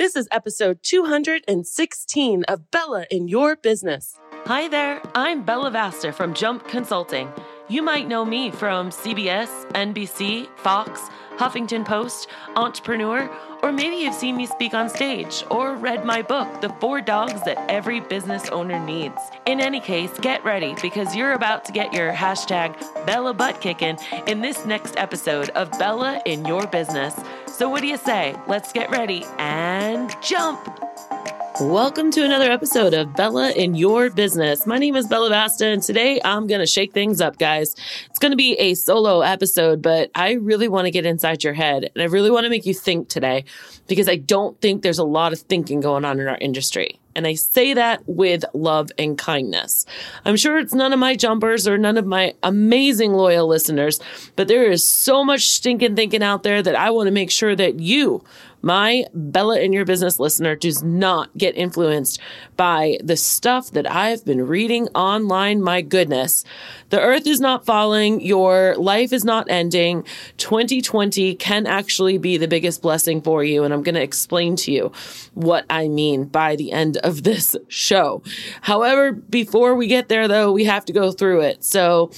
This is episode 216 of Bella in Your Business. Hi there, I'm Bella Vasta from Jump Consulting. You might know me from CBS, NBC, Fox, Huffington Post, Entrepreneur, or maybe you've seen me speak on stage or read my book, The Four Dogs That Every Business Owner Needs. In any case, get ready because you're about to get your hashtag Bella butt kicking in this next episode of Bella in Your Business. So, what do you say? Let's get ready and jump! Welcome to another episode of Bella in Your Business. My name is Bella Vasta, and today I'm going to shake things up, guys. It's going to be a solo episode, but I really want to get inside your head and I really want to make you think today because I don't think there's a lot of thinking going on in our industry. And I say that with love and kindness. I'm sure it's none of my jumpers or none of my amazing loyal listeners, but there is so much stinking thinking out there that I want to make sure that you my Bella in Your Business listener does not get influenced by the stuff that I've been reading online. My goodness. The earth is not falling. Your life is not ending. 2020 can actually be the biggest blessing for you. And I'm going to explain to you what I mean by the end of this show. However, before we get there, though, we have to go through it. So,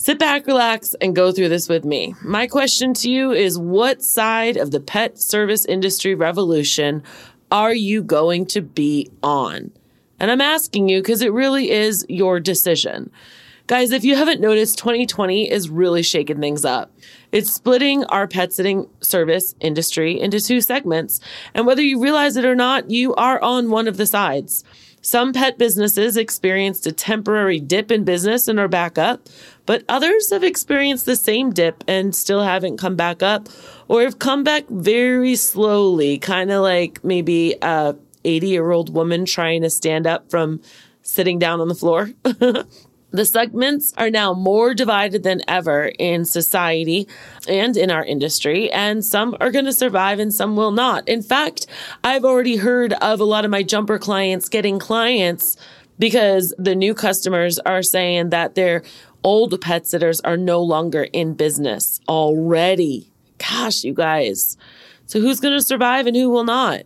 Sit back, relax, and go through this with me. My question to you is what side of the pet service industry revolution are you going to be on? And I'm asking you because it really is your decision. Guys, if you haven't noticed, 2020 is really shaking things up. It's splitting our pet sitting service industry into two segments. And whether you realize it or not, you are on one of the sides. Some pet businesses experienced a temporary dip in business and are back up, but others have experienced the same dip and still haven't come back up or have come back very slowly, kind of like maybe a 80 year old woman trying to stand up from sitting down on the floor. The segments are now more divided than ever in society and in our industry, and some are going to survive and some will not. In fact, I've already heard of a lot of my jumper clients getting clients because the new customers are saying that their old pet sitters are no longer in business already. Gosh, you guys. So who's going to survive and who will not?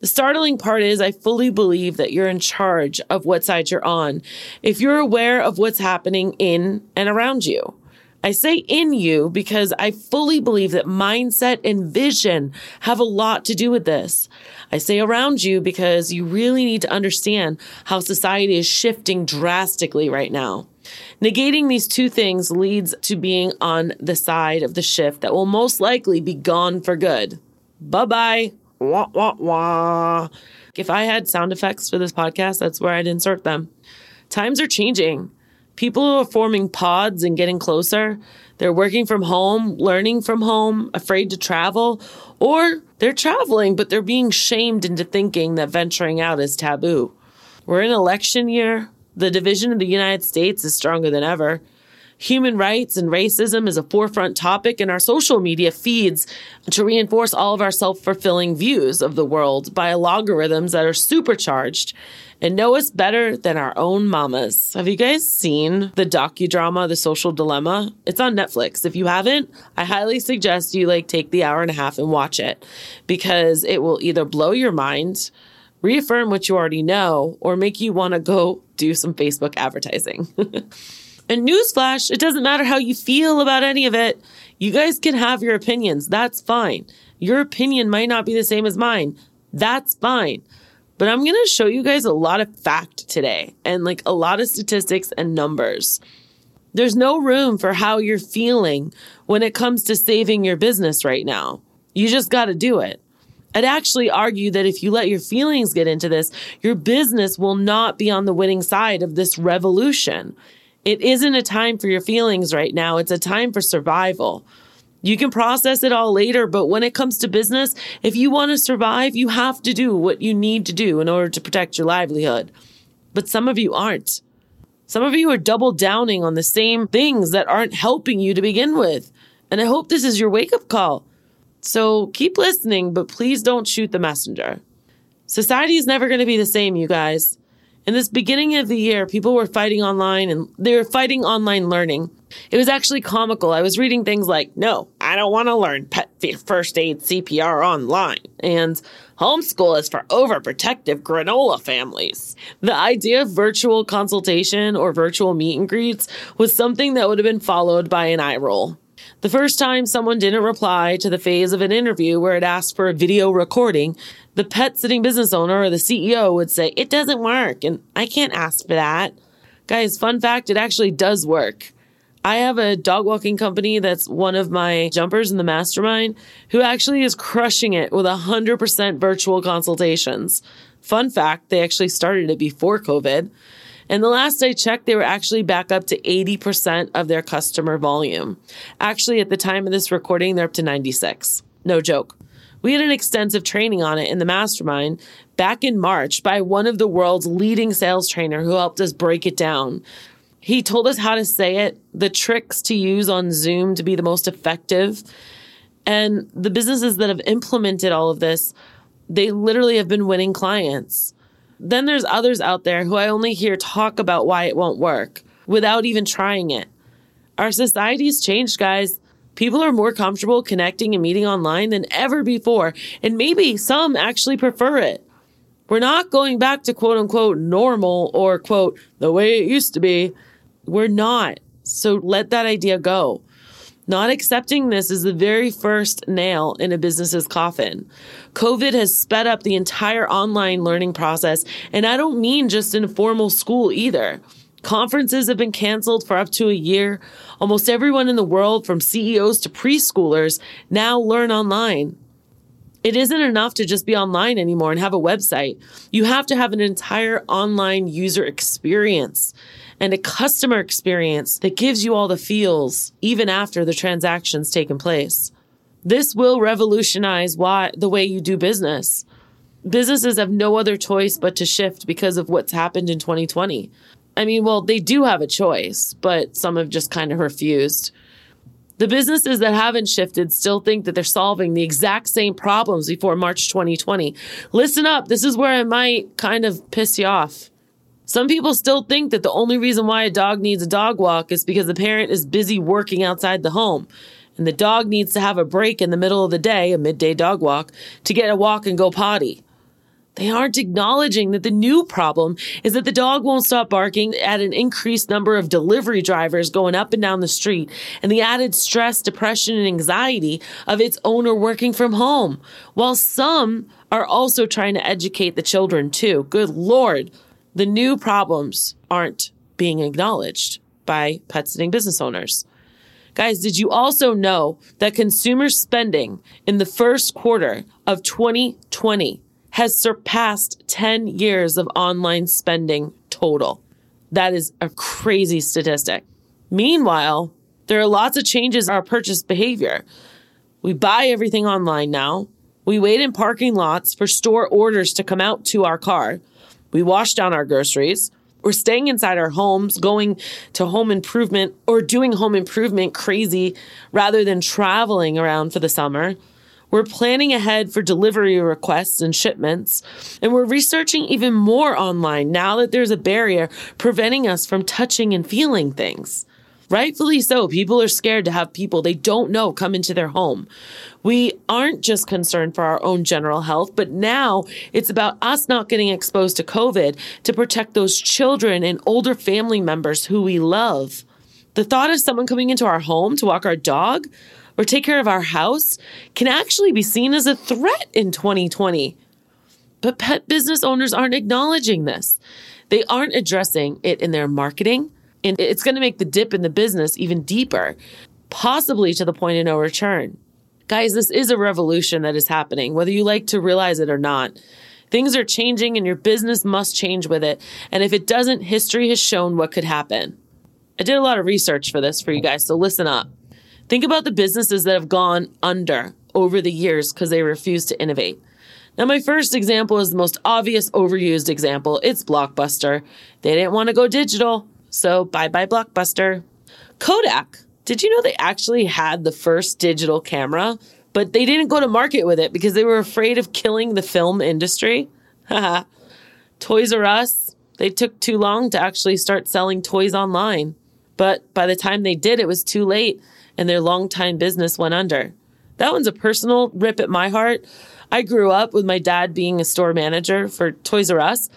The startling part is I fully believe that you're in charge of what side you're on. If you're aware of what's happening in and around you. I say in you because I fully believe that mindset and vision have a lot to do with this. I say around you because you really need to understand how society is shifting drastically right now. Negating these two things leads to being on the side of the shift that will most likely be gone for good. Bye bye. Wah, wah, wah. If I had sound effects for this podcast, that's where I'd insert them. Times are changing. People are forming pods and getting closer. They're working from home, learning from home, afraid to travel, or they're traveling, but they're being shamed into thinking that venturing out is taboo. We're in election year. The division of the United States is stronger than ever. Human rights and racism is a forefront topic in our social media feeds to reinforce all of our self fulfilling views of the world by algorithms that are supercharged and know us better than our own mamas. Have you guys seen the docudrama The Social Dilemma? It's on Netflix. If you haven't, I highly suggest you like take the hour and a half and watch it because it will either blow your mind, reaffirm what you already know, or make you want to go do some Facebook advertising. And newsflash, it doesn't matter how you feel about any of it. You guys can have your opinions. That's fine. Your opinion might not be the same as mine. That's fine. But I'm going to show you guys a lot of fact today and like a lot of statistics and numbers. There's no room for how you're feeling when it comes to saving your business right now. You just got to do it. I'd actually argue that if you let your feelings get into this, your business will not be on the winning side of this revolution. It isn't a time for your feelings right now. It's a time for survival. You can process it all later, but when it comes to business, if you want to survive, you have to do what you need to do in order to protect your livelihood. But some of you aren't. Some of you are double downing on the same things that aren't helping you to begin with. And I hope this is your wake up call. So keep listening, but please don't shoot the messenger. Society is never going to be the same, you guys. In this beginning of the year, people were fighting online and they were fighting online learning. It was actually comical. I was reading things like, no, I don't want to learn pet first aid CPR online. And homeschool is for overprotective granola families. The idea of virtual consultation or virtual meet and greets was something that would have been followed by an eye roll. The first time someone didn't reply to the phase of an interview where it asked for a video recording, the pet sitting business owner or the CEO would say, It doesn't work, and I can't ask for that. Guys, fun fact, it actually does work. I have a dog walking company that's one of my jumpers in the mastermind who actually is crushing it with 100% virtual consultations. Fun fact, they actually started it before COVID. And the last I checked, they were actually back up to 80% of their customer volume. Actually, at the time of this recording, they're up to 96. No joke. We had an extensive training on it in the mastermind back in March by one of the world's leading sales trainer who helped us break it down. He told us how to say it, the tricks to use on Zoom to be the most effective. And the businesses that have implemented all of this, they literally have been winning clients. Then there's others out there who I only hear talk about why it won't work without even trying it. Our society's changed, guys. People are more comfortable connecting and meeting online than ever before, and maybe some actually prefer it. We're not going back to quote unquote normal or quote the way it used to be. We're not. So let that idea go. Not accepting this is the very first nail in a business's coffin. COVID has sped up the entire online learning process, and I don't mean just in formal school either. Conferences have been canceled for up to a year. Almost everyone in the world, from CEOs to preschoolers, now learn online. It isn't enough to just be online anymore and have a website. You have to have an entire online user experience and a customer experience that gives you all the feels even after the transaction's taken place. This will revolutionize why, the way you do business. Businesses have no other choice but to shift because of what's happened in 2020. I mean, well, they do have a choice, but some have just kind of refused. The businesses that haven't shifted still think that they're solving the exact same problems before March 2020. Listen up, this is where it might kind of piss you off. Some people still think that the only reason why a dog needs a dog walk is because the parent is busy working outside the home. And the dog needs to have a break in the middle of the day, a midday dog walk, to get a walk and go potty. They aren't acknowledging that the new problem is that the dog won't stop barking at an increased number of delivery drivers going up and down the street and the added stress, depression, and anxiety of its owner working from home. While some are also trying to educate the children too. Good Lord the new problems aren't being acknowledged by pet sitting business owners. Guys, did you also know that consumer spending in the first quarter of 2020 has surpassed 10 years of online spending total? That is a crazy statistic. Meanwhile, there are lots of changes in our purchase behavior. We buy everything online now. We wait in parking lots for store orders to come out to our car. We wash down our groceries. We're staying inside our homes, going to home improvement or doing home improvement crazy rather than traveling around for the summer. We're planning ahead for delivery requests and shipments, and we're researching even more online now that there's a barrier preventing us from touching and feeling things. Rightfully so. People are scared to have people they don't know come into their home. We aren't just concerned for our own general health, but now it's about us not getting exposed to COVID to protect those children and older family members who we love. The thought of someone coming into our home to walk our dog or take care of our house can actually be seen as a threat in 2020. But pet business owners aren't acknowledging this. They aren't addressing it in their marketing and it's going to make the dip in the business even deeper, possibly to the point of no return. Guys, this is a revolution that is happening, whether you like to realize it or not. Things are changing and your business must change with it. And if it doesn't, history has shown what could happen. I did a lot of research for this for you guys, so listen up. Think about the businesses that have gone under over the years because they refuse to innovate. Now, my first example is the most obvious overused example. It's Blockbuster. They didn't want to go digital. So bye bye Blockbuster. Kodak. Did you know they actually had the first digital camera, but they didn't go to market with it because they were afraid of killing the film industry? Haha. Toys R Us. They took too long to actually start selling toys online. But by the time they did, it was too late and their longtime business went under. That one's a personal rip at my heart. I grew up with my dad being a store manager for Toys R Us.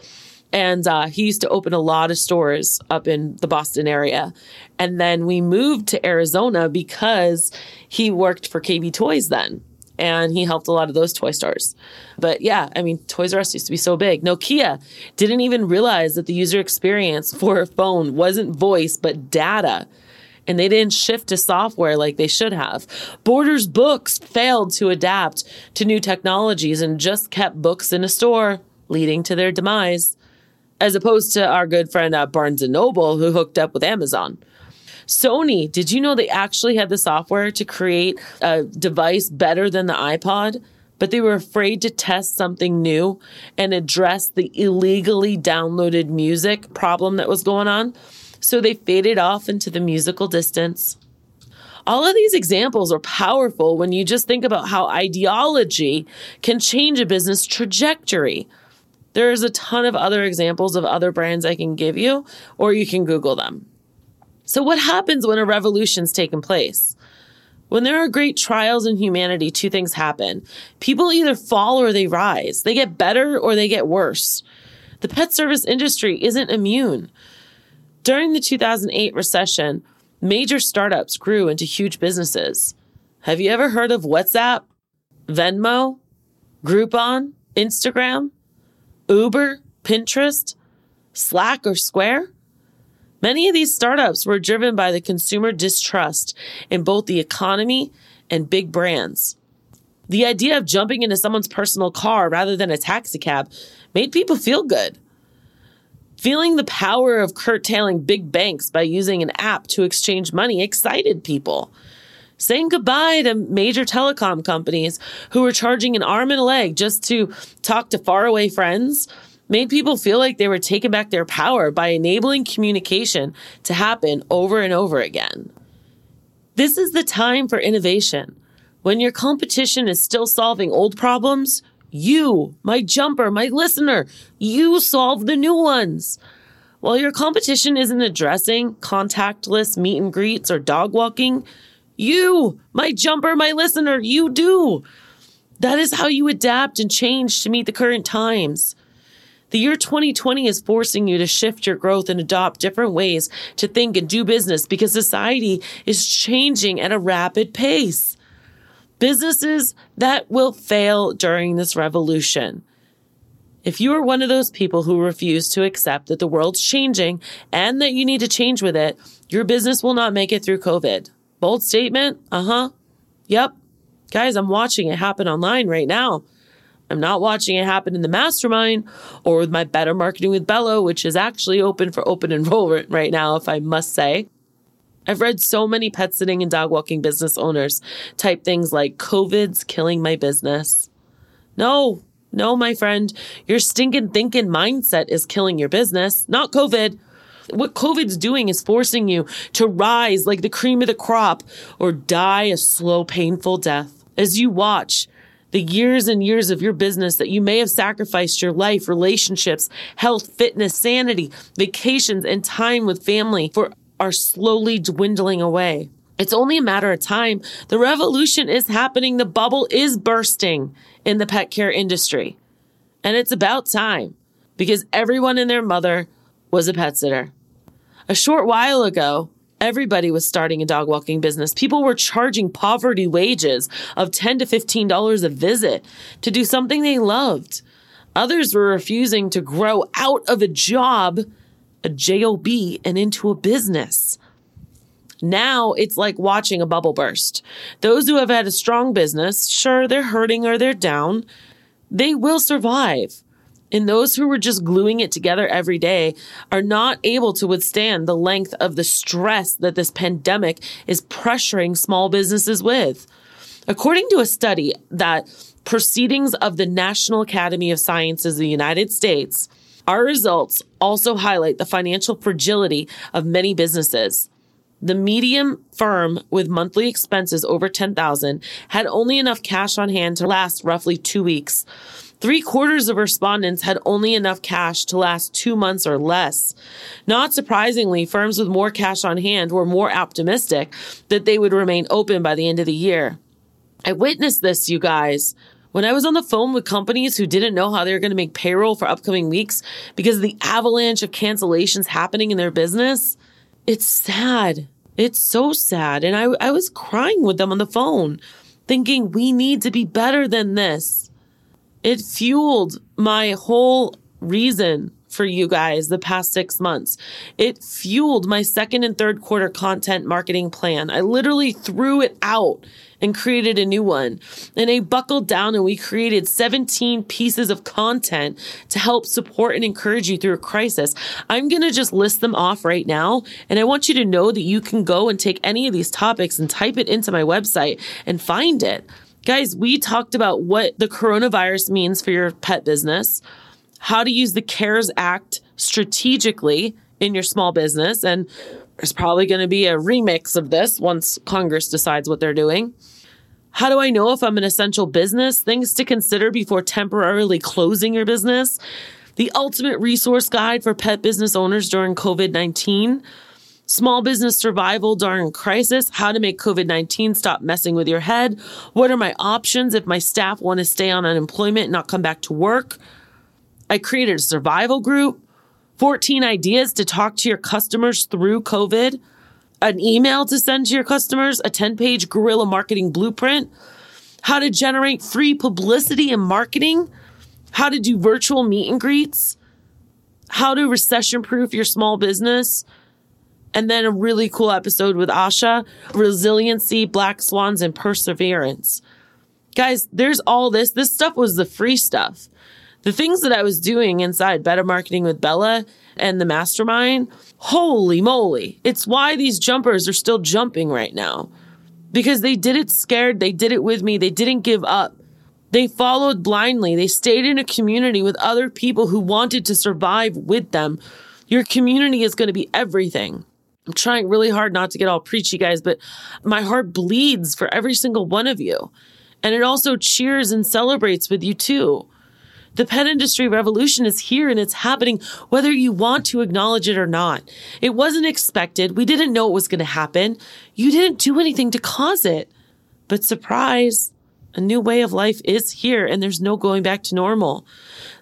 And uh, he used to open a lot of stores up in the Boston area. And then we moved to Arizona because he worked for KB Toys then. And he helped a lot of those toy stores. But yeah, I mean, Toys R Us used to be so big. Nokia didn't even realize that the user experience for a phone wasn't voice, but data and they didn't shift to software like they should have. Borders Books failed to adapt to new technologies and just kept books in a store, leading to their demise, as opposed to our good friend at Barnes & Noble who hooked up with Amazon. Sony, did you know they actually had the software to create a device better than the iPod? But they were afraid to test something new and address the illegally downloaded music problem that was going on so they faded off into the musical distance. All of these examples are powerful when you just think about how ideology can change a business trajectory. There's a ton of other examples of other brands I can give you, or you can Google them. So, what happens when a revolution's taken place? When there are great trials in humanity, two things happen. People either fall or they rise. They get better or they get worse. The pet service industry isn't immune. During the 2008 recession, major startups grew into huge businesses. Have you ever heard of WhatsApp, Venmo, Groupon, Instagram, Uber, Pinterest, Slack, or Square? Many of these startups were driven by the consumer distrust in both the economy and big brands. The idea of jumping into someone's personal car rather than a taxi cab made people feel good. Feeling the power of curtailing big banks by using an app to exchange money excited people. Saying goodbye to major telecom companies who were charging an arm and a leg just to talk to faraway friends made people feel like they were taking back their power by enabling communication to happen over and over again. This is the time for innovation. When your competition is still solving old problems, you, my jumper, my listener, you solve the new ones. While your competition isn't addressing contactless meet and greets or dog walking, you, my jumper, my listener, you do. That is how you adapt and change to meet the current times. The year 2020 is forcing you to shift your growth and adopt different ways to think and do business because society is changing at a rapid pace businesses that will fail during this revolution. If you are one of those people who refuse to accept that the world's changing and that you need to change with it, your business will not make it through COVID. Bold statement? Uh huh. Yep. Guys, I'm watching it happen online right now. I'm not watching it happen in the mastermind or with my Better Marketing with Bella, which is actually open for open enrollment right now, if I must say. I've read so many pet sitting and dog walking business owners type things like, COVID's killing my business. No, no, my friend, your stinking thinking mindset is killing your business, not COVID. What COVID's doing is forcing you to rise like the cream of the crop or die a slow, painful death. As you watch the years and years of your business that you may have sacrificed your life, relationships, health, fitness, sanity, vacations, and time with family for are slowly dwindling away. It's only a matter of time. The revolution is happening. The bubble is bursting in the pet care industry. And it's about time because everyone and their mother was a pet sitter. A short while ago, everybody was starting a dog walking business. People were charging poverty wages of 10 to $15 a visit to do something they loved. Others were refusing to grow out of a job a job and into a business. Now it's like watching a bubble burst. Those who have had a strong business, sure, they're hurting or they're down, they will survive. And those who were just gluing it together every day are not able to withstand the length of the stress that this pandemic is pressuring small businesses with. According to a study that Proceedings of the National Academy of Sciences of the United States, our results also highlight the financial fragility of many businesses. The medium firm with monthly expenses over 10,000 had only enough cash on hand to last roughly 2 weeks. Three quarters of respondents had only enough cash to last two months or less. Not surprisingly, firms with more cash on hand were more optimistic that they would remain open by the end of the year. I witnessed this, you guys. When I was on the phone with companies who didn't know how they were going to make payroll for upcoming weeks because of the avalanche of cancellations happening in their business, it's sad. It's so sad. And I, I was crying with them on the phone, thinking we need to be better than this. It fueled my whole reason for you guys the past six months. It fueled my second and third quarter content marketing plan. I literally threw it out and created a new one. And I buckled down and we created 17 pieces of content to help support and encourage you through a crisis. I'm going to just list them off right now. And I want you to know that you can go and take any of these topics and type it into my website and find it. Guys, we talked about what the coronavirus means for your pet business, how to use the CARES Act strategically in your small business. And there's probably going to be a remix of this once Congress decides what they're doing. How do I know if I'm an essential business? Things to consider before temporarily closing your business. The ultimate resource guide for pet business owners during COVID 19. Small business survival during crisis. How to make COVID 19 stop messing with your head. What are my options if my staff want to stay on unemployment and not come back to work? I created a survival group. 14 ideas to talk to your customers through COVID an email to send to your customers, a 10 page guerrilla marketing blueprint, how to generate free publicity and marketing, how to do virtual meet and greets, how to recession proof your small business. And then a really cool episode with Asha resiliency, black swans, and perseverance. Guys, there's all this. This stuff was the free stuff. The things that I was doing inside Better Marketing with Bella and the mastermind, holy moly. It's why these jumpers are still jumping right now. Because they did it scared, they did it with me, they didn't give up. They followed blindly. They stayed in a community with other people who wanted to survive with them. Your community is going to be everything. I'm trying really hard not to get all preachy, guys, but my heart bleeds for every single one of you. And it also cheers and celebrates with you too. The pet industry revolution is here and it's happening whether you want to acknowledge it or not. It wasn't expected. We didn't know it was going to happen. You didn't do anything to cause it. But surprise, a new way of life is here and there's no going back to normal.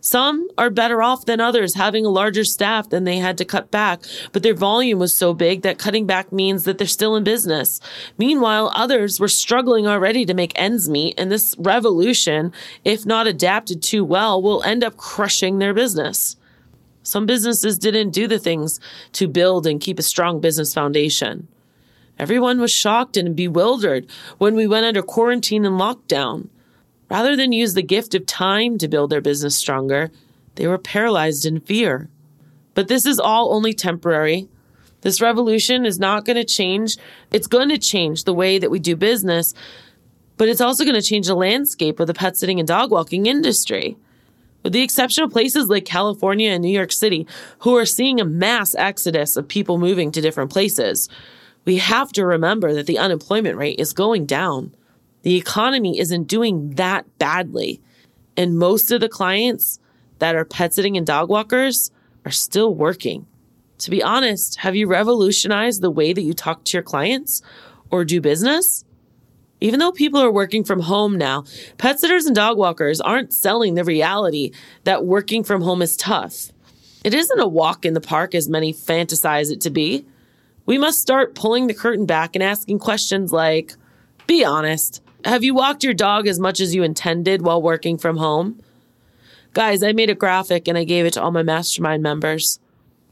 Some are better off than others, having a larger staff than they had to cut back, but their volume was so big that cutting back means that they're still in business. Meanwhile, others were struggling already to make ends meet, and this revolution, if not adapted too well, will end up crushing their business. Some businesses didn't do the things to build and keep a strong business foundation. Everyone was shocked and bewildered when we went under quarantine and lockdown. Rather than use the gift of time to build their business stronger, they were paralyzed in fear. But this is all only temporary. This revolution is not going to change. It's going to change the way that we do business, but it's also going to change the landscape of the pet sitting and dog walking industry. With the exception of places like California and New York City, who are seeing a mass exodus of people moving to different places, we have to remember that the unemployment rate is going down. The economy isn't doing that badly. And most of the clients that are pet sitting and dog walkers are still working. To be honest, have you revolutionized the way that you talk to your clients or do business? Even though people are working from home now, pet sitters and dog walkers aren't selling the reality that working from home is tough. It isn't a walk in the park as many fantasize it to be. We must start pulling the curtain back and asking questions like, be honest, have you walked your dog as much as you intended while working from home? Guys, I made a graphic and I gave it to all my mastermind members.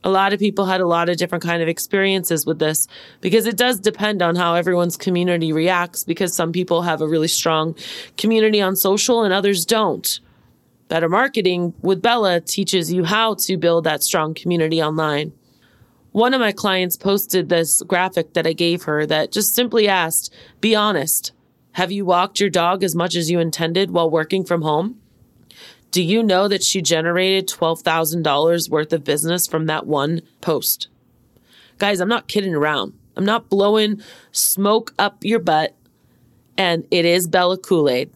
A lot of people had a lot of different kind of experiences with this because it does depend on how everyone's community reacts because some people have a really strong community on social and others don't. Better marketing with Bella teaches you how to build that strong community online. One of my clients posted this graphic that I gave her that just simply asked, be honest. Have you walked your dog as much as you intended while working from home? Do you know that she generated $12,000 worth of business from that one post? Guys, I'm not kidding around. I'm not blowing smoke up your butt. And it is Bella Kool Aid.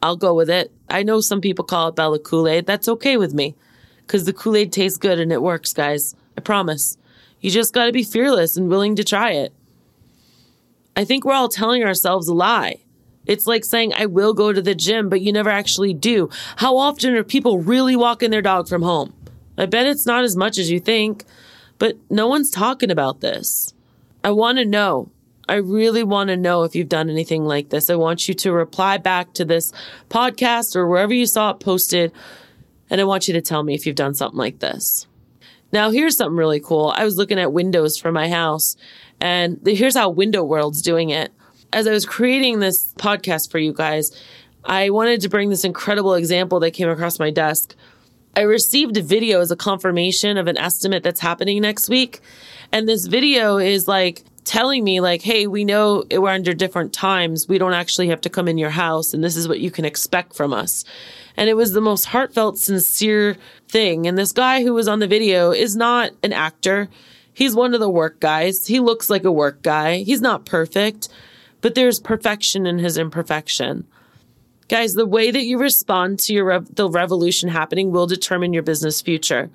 I'll go with it. I know some people call it Bella Kool Aid. That's okay with me because the Kool Aid tastes good and it works, guys. I promise. You just got to be fearless and willing to try it. I think we're all telling ourselves a lie. It's like saying, I will go to the gym, but you never actually do. How often are people really walking their dog from home? I bet it's not as much as you think, but no one's talking about this. I want to know. I really want to know if you've done anything like this. I want you to reply back to this podcast or wherever you saw it posted. And I want you to tell me if you've done something like this. Now, here's something really cool. I was looking at windows for my house, and here's how Window World's doing it. As I was creating this podcast for you guys, I wanted to bring this incredible example that came across my desk. I received a video as a confirmation of an estimate that's happening next week. And this video is like telling me like, Hey, we know we're under different times. We don't actually have to come in your house. And this is what you can expect from us. And it was the most heartfelt, sincere thing. And this guy who was on the video is not an actor. He's one of the work guys. He looks like a work guy. He's not perfect, but there's perfection in his imperfection. Guys, the way that you respond to your rev- the revolution happening will determine your business future.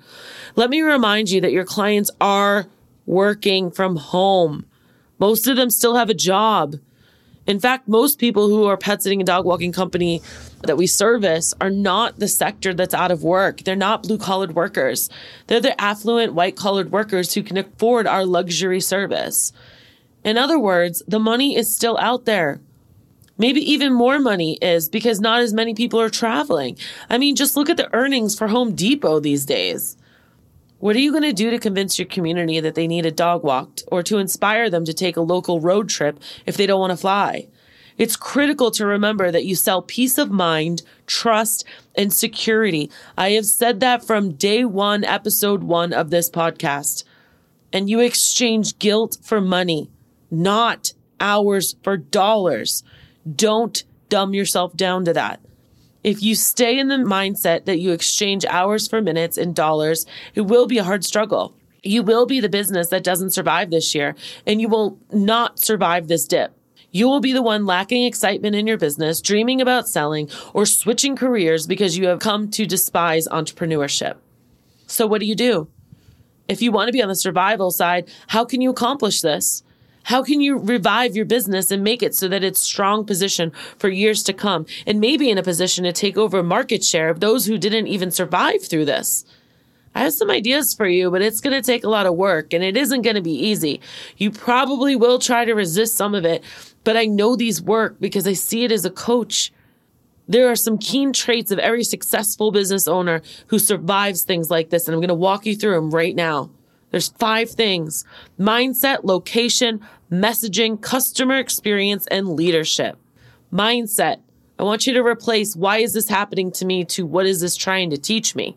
Let me remind you that your clients are working from home. Most of them still have a job. In fact, most people who are pet sitting and dog walking company that we service are not the sector that's out of work. They're not blue collared workers. They're the affluent white collared workers who can afford our luxury service. In other words, the money is still out there. Maybe even more money is because not as many people are traveling. I mean, just look at the earnings for Home Depot these days. What are you going to do to convince your community that they need a dog walked or to inspire them to take a local road trip if they don't want to fly? It's critical to remember that you sell peace of mind, trust, and security. I have said that from day one, episode one of this podcast. And you exchange guilt for money, not hours for dollars. Don't dumb yourself down to that. If you stay in the mindset that you exchange hours for minutes and dollars, it will be a hard struggle. You will be the business that doesn't survive this year, and you will not survive this dip. You will be the one lacking excitement in your business, dreaming about selling, or switching careers because you have come to despise entrepreneurship. So, what do you do? If you want to be on the survival side, how can you accomplish this? How can you revive your business and make it so that it's strong position for years to come and maybe in a position to take over market share of those who didn't even survive through this? I have some ideas for you, but it's going to take a lot of work and it isn't going to be easy. You probably will try to resist some of it, but I know these work because I see it as a coach. There are some keen traits of every successful business owner who survives things like this, and I'm going to walk you through them right now. There's five things mindset, location, messaging, customer experience, and leadership. Mindset. I want you to replace why is this happening to me to what is this trying to teach me?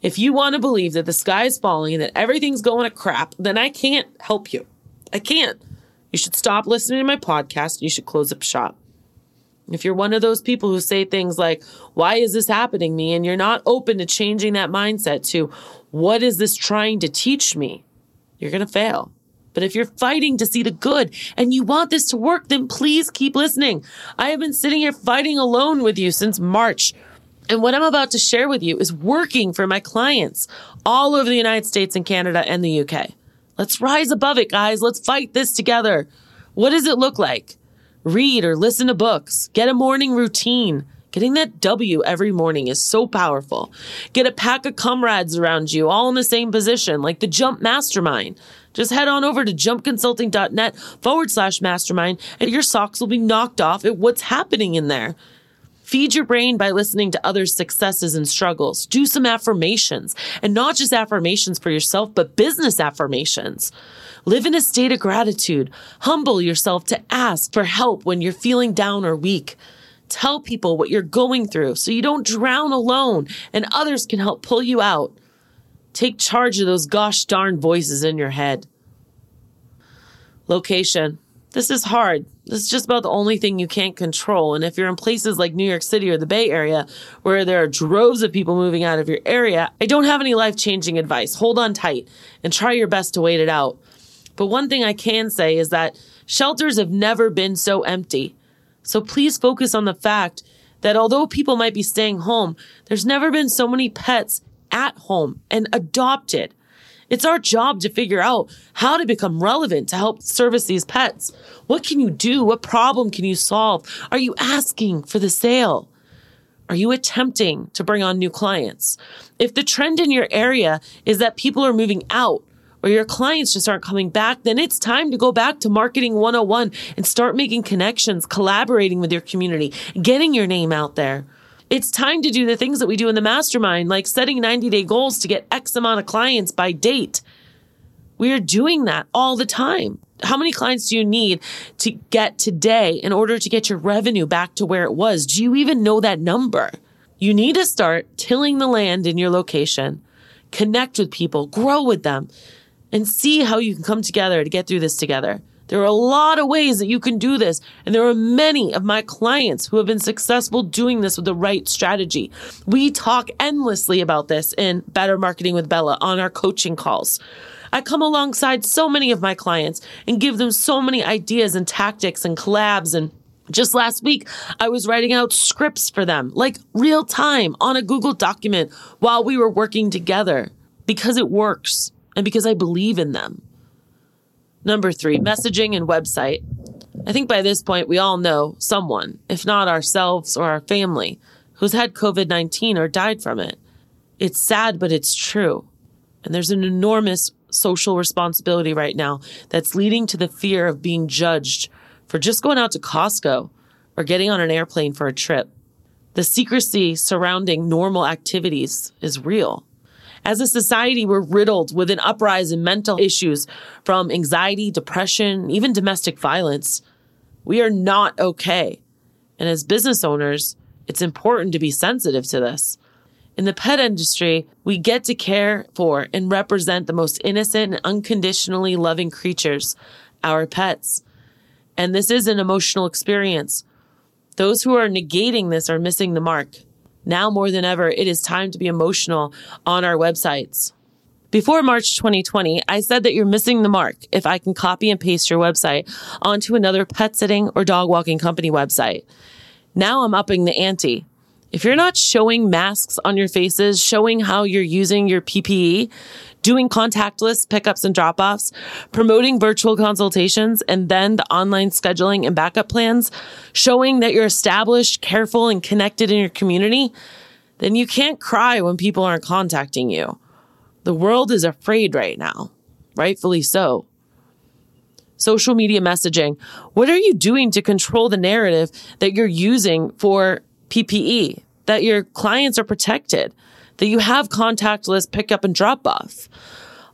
If you want to believe that the sky is falling and that everything's going to crap, then I can't help you. I can't. You should stop listening to my podcast. You should close up shop. If you're one of those people who say things like, why is this happening to me? And you're not open to changing that mindset to, what is this trying to teach me? You're going to fail. But if you're fighting to see the good and you want this to work, then please keep listening. I have been sitting here fighting alone with you since March. And what I'm about to share with you is working for my clients all over the United States and Canada and the UK. Let's rise above it, guys. Let's fight this together. What does it look like? Read or listen to books. Get a morning routine. Getting that W every morning is so powerful. Get a pack of comrades around you, all in the same position, like the Jump Mastermind. Just head on over to jumpconsulting.net forward slash mastermind, and your socks will be knocked off at what's happening in there. Feed your brain by listening to others' successes and struggles. Do some affirmations, and not just affirmations for yourself, but business affirmations. Live in a state of gratitude. Humble yourself to ask for help when you're feeling down or weak. Tell people what you're going through so you don't drown alone and others can help pull you out. Take charge of those gosh darn voices in your head. Location. This is hard. This is just about the only thing you can't control. And if you're in places like New York City or the Bay Area, where there are droves of people moving out of your area, I don't have any life changing advice. Hold on tight and try your best to wait it out. But one thing I can say is that shelters have never been so empty. So please focus on the fact that although people might be staying home, there's never been so many pets at home and adopted. It's our job to figure out how to become relevant to help service these pets. What can you do? What problem can you solve? Are you asking for the sale? Are you attempting to bring on new clients? If the trend in your area is that people are moving out or your clients just aren't coming back, then it's time to go back to marketing 101 and start making connections, collaborating with your community, getting your name out there. It's time to do the things that we do in the mastermind, like setting 90 day goals to get X amount of clients by date. We are doing that all the time. How many clients do you need to get today in order to get your revenue back to where it was? Do you even know that number? You need to start tilling the land in your location, connect with people, grow with them, and see how you can come together to get through this together. There are a lot of ways that you can do this. And there are many of my clients who have been successful doing this with the right strategy. We talk endlessly about this in Better Marketing with Bella on our coaching calls. I come alongside so many of my clients and give them so many ideas and tactics and collabs and just last week, I was writing out scripts for them, like real time on a Google document while we were working together because it works and because I believe in them. Number three, messaging and website. I think by this point, we all know someone, if not ourselves or our family, who's had COVID 19 or died from it. It's sad, but it's true. And there's an enormous social responsibility right now that's leading to the fear of being judged for just going out to Costco or getting on an airplane for a trip. The secrecy surrounding normal activities is real. As a society, we're riddled with an uprise in mental issues from anxiety, depression, even domestic violence. We are not okay. And as business owners, it's important to be sensitive to this. In the pet industry, we get to care for and represent the most innocent and unconditionally loving creatures, our pets. And this is an emotional experience. Those who are negating this are missing the mark. Now more than ever, it is time to be emotional on our websites. Before March 2020, I said that you're missing the mark if I can copy and paste your website onto another pet sitting or dog walking company website. Now I'm upping the ante. If you're not showing masks on your faces, showing how you're using your PPE, doing contactless pickups and drop offs, promoting virtual consultations, and then the online scheduling and backup plans, showing that you're established, careful, and connected in your community, then you can't cry when people aren't contacting you. The world is afraid right now, rightfully so. Social media messaging. What are you doing to control the narrative that you're using for PPE, that your clients are protected, that you have contactless pickup and drop off.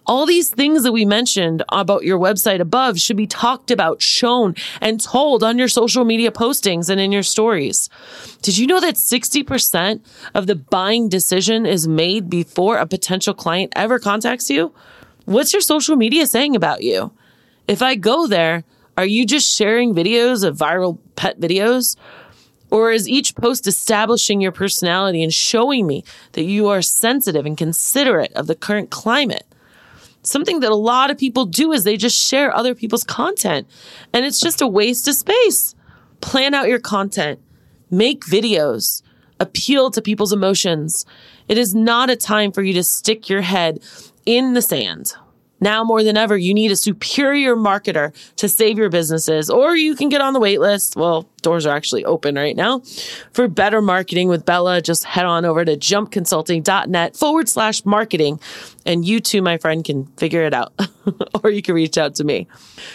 All these things that we mentioned about your website above should be talked about, shown, and told on your social media postings and in your stories. Did you know that 60% of the buying decision is made before a potential client ever contacts you? What's your social media saying about you? If I go there, are you just sharing videos of viral pet videos? Or is each post establishing your personality and showing me that you are sensitive and considerate of the current climate? Something that a lot of people do is they just share other people's content and it's just a waste of space. Plan out your content, make videos, appeal to people's emotions. It is not a time for you to stick your head in the sand. Now more than ever, you need a superior marketer to save your businesses, or you can get on the wait list. Well, doors are actually open right now. For better marketing with Bella, just head on over to jumpconsulting.net forward slash marketing, and you too, my friend, can figure it out, or you can reach out to me.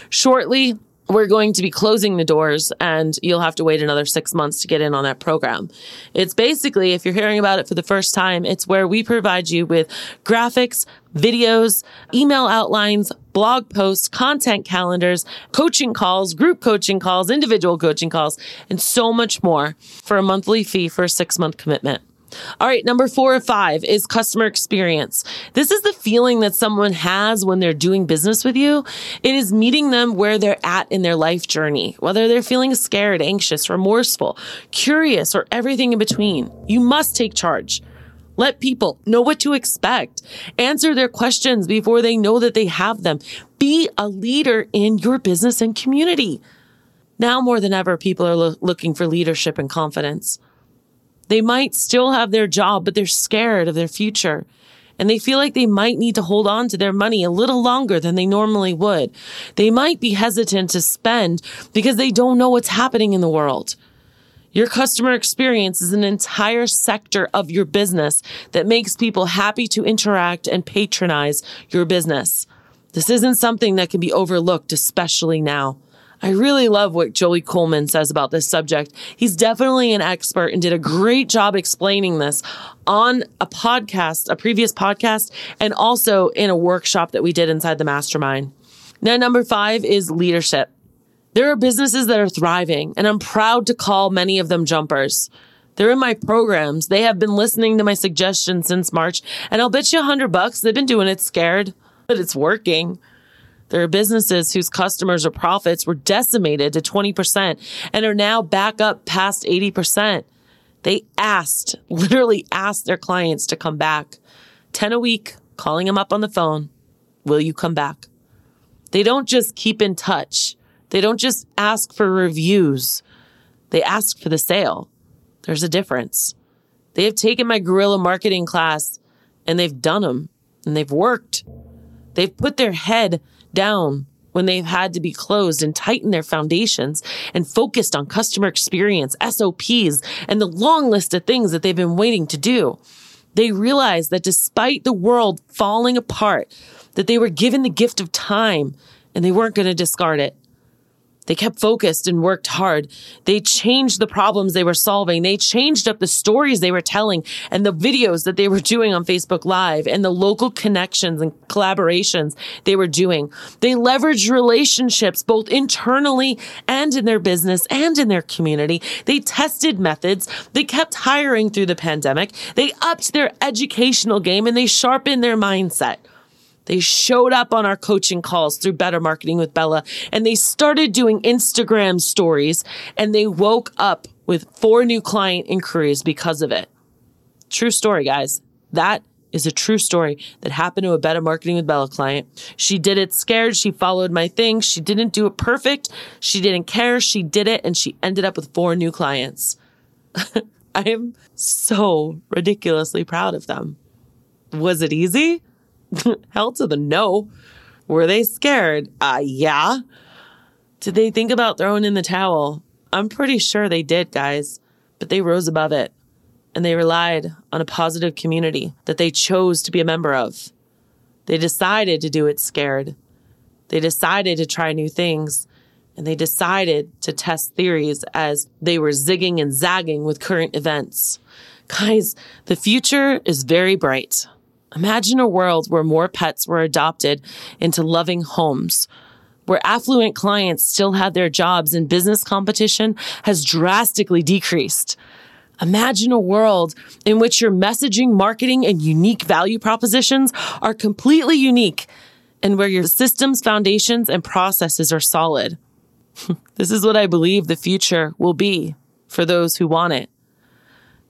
Shortly, we're going to be closing the doors and you'll have to wait another six months to get in on that program. It's basically, if you're hearing about it for the first time, it's where we provide you with graphics, videos, email outlines, blog posts, content calendars, coaching calls, group coaching calls, individual coaching calls, and so much more for a monthly fee for a six month commitment. All right, number four or five is customer experience. This is the feeling that someone has when they're doing business with you. It is meeting them where they're at in their life journey, whether they're feeling scared, anxious, remorseful, curious, or everything in between. You must take charge. Let people know what to expect. Answer their questions before they know that they have them. Be a leader in your business and community. Now more than ever, people are lo- looking for leadership and confidence. They might still have their job, but they're scared of their future. And they feel like they might need to hold on to their money a little longer than they normally would. They might be hesitant to spend because they don't know what's happening in the world. Your customer experience is an entire sector of your business that makes people happy to interact and patronize your business. This isn't something that can be overlooked, especially now. I really love what Joey Coleman says about this subject. He's definitely an expert and did a great job explaining this on a podcast, a previous podcast, and also in a workshop that we did inside the mastermind. Now, number five is leadership. There are businesses that are thriving, and I'm proud to call many of them jumpers. They're in my programs. They have been listening to my suggestions since March, and I'll bet you a hundred bucks they've been doing it scared, but it's working. There are businesses whose customers or profits were decimated to 20% and are now back up past 80%. They asked, literally asked their clients to come back. 10 a week, calling them up on the phone. Will you come back? They don't just keep in touch. They don't just ask for reviews. They ask for the sale. There's a difference. They have taken my guerrilla marketing class and they've done them and they've worked. They've put their head down when they've had to be closed and tighten their foundations and focused on customer experience, SOPs, and the long list of things that they've been waiting to do. They realized that despite the world falling apart, that they were given the gift of time and they weren't going to discard it. They kept focused and worked hard. They changed the problems they were solving. They changed up the stories they were telling and the videos that they were doing on Facebook Live and the local connections and collaborations they were doing. They leveraged relationships both internally and in their business and in their community. They tested methods. They kept hiring through the pandemic. They upped their educational game and they sharpened their mindset. They showed up on our coaching calls through Better Marketing with Bella and they started doing Instagram stories and they woke up with four new client inquiries because of it. True story, guys. That is a true story that happened to a Better Marketing with Bella client. She did it scared. She followed my thing. She didn't do it perfect. She didn't care. She did it and she ended up with four new clients. I am so ridiculously proud of them. Was it easy? Hell to the no. Were they scared? Uh, yeah. Did they think about throwing in the towel? I'm pretty sure they did, guys, but they rose above it and they relied on a positive community that they chose to be a member of. They decided to do it scared. They decided to try new things and they decided to test theories as they were zigging and zagging with current events. Guys, the future is very bright. Imagine a world where more pets were adopted into loving homes, where affluent clients still had their jobs and business competition has drastically decreased. Imagine a world in which your messaging, marketing, and unique value propositions are completely unique and where your systems, foundations, and processes are solid. this is what I believe the future will be for those who want it.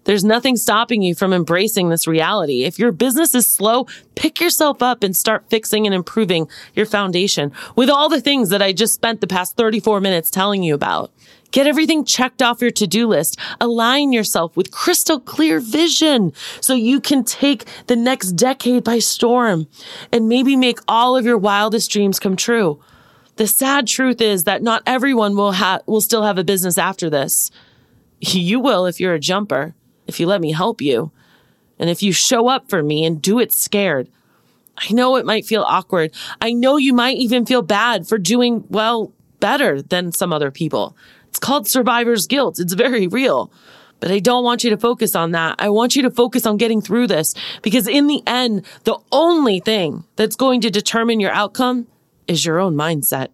There's nothing stopping you from embracing this reality. If your business is slow, pick yourself up and start fixing and improving your foundation with all the things that I just spent the past 34 minutes telling you about. Get everything checked off your to-do list. Align yourself with crystal clear vision so you can take the next decade by storm and maybe make all of your wildest dreams come true. The sad truth is that not everyone will have, will still have a business after this. You will if you're a jumper if you let me help you. And if you show up for me and do it scared. I know it might feel awkward. I know you might even feel bad for doing, well, better than some other people. It's called survivor's guilt. It's very real. But I don't want you to focus on that. I want you to focus on getting through this because in the end, the only thing that's going to determine your outcome is your own mindset.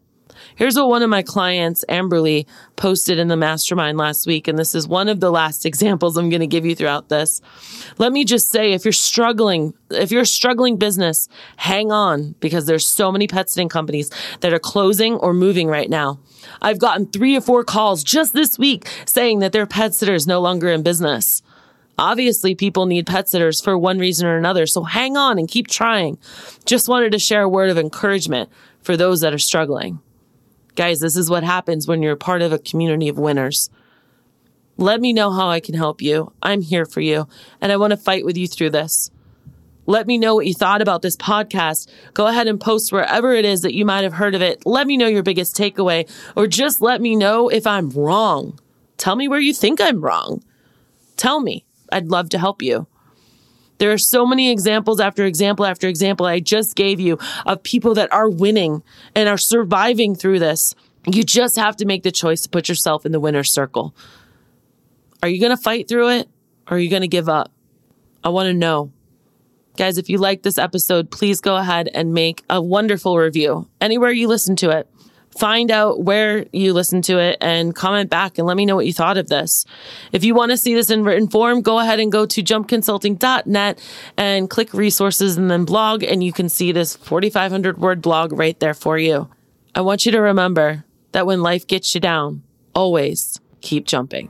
Here's what one of my clients, Amberly, posted in the mastermind last week. And this is one of the last examples I'm going to give you throughout this. Let me just say, if you're struggling, if you're a struggling business, hang on because there's so many pet sitting companies that are closing or moving right now. I've gotten three or four calls just this week saying that their pet sitter is no longer in business. Obviously, people need pet sitters for one reason or another, so hang on and keep trying. Just wanted to share a word of encouragement for those that are struggling. Guys, this is what happens when you're part of a community of winners. Let me know how I can help you. I'm here for you, and I want to fight with you through this. Let me know what you thought about this podcast. Go ahead and post wherever it is that you might have heard of it. Let me know your biggest takeaway, or just let me know if I'm wrong. Tell me where you think I'm wrong. Tell me. I'd love to help you. There are so many examples after example after example I just gave you of people that are winning and are surviving through this. You just have to make the choice to put yourself in the winner's circle. Are you going to fight through it or are you going to give up? I want to know. Guys, if you like this episode, please go ahead and make a wonderful review anywhere you listen to it. Find out where you listen to it and comment back and let me know what you thought of this. If you want to see this in written form, go ahead and go to jumpconsulting.net and click resources and then blog, and you can see this 4,500 word blog right there for you. I want you to remember that when life gets you down, always keep jumping.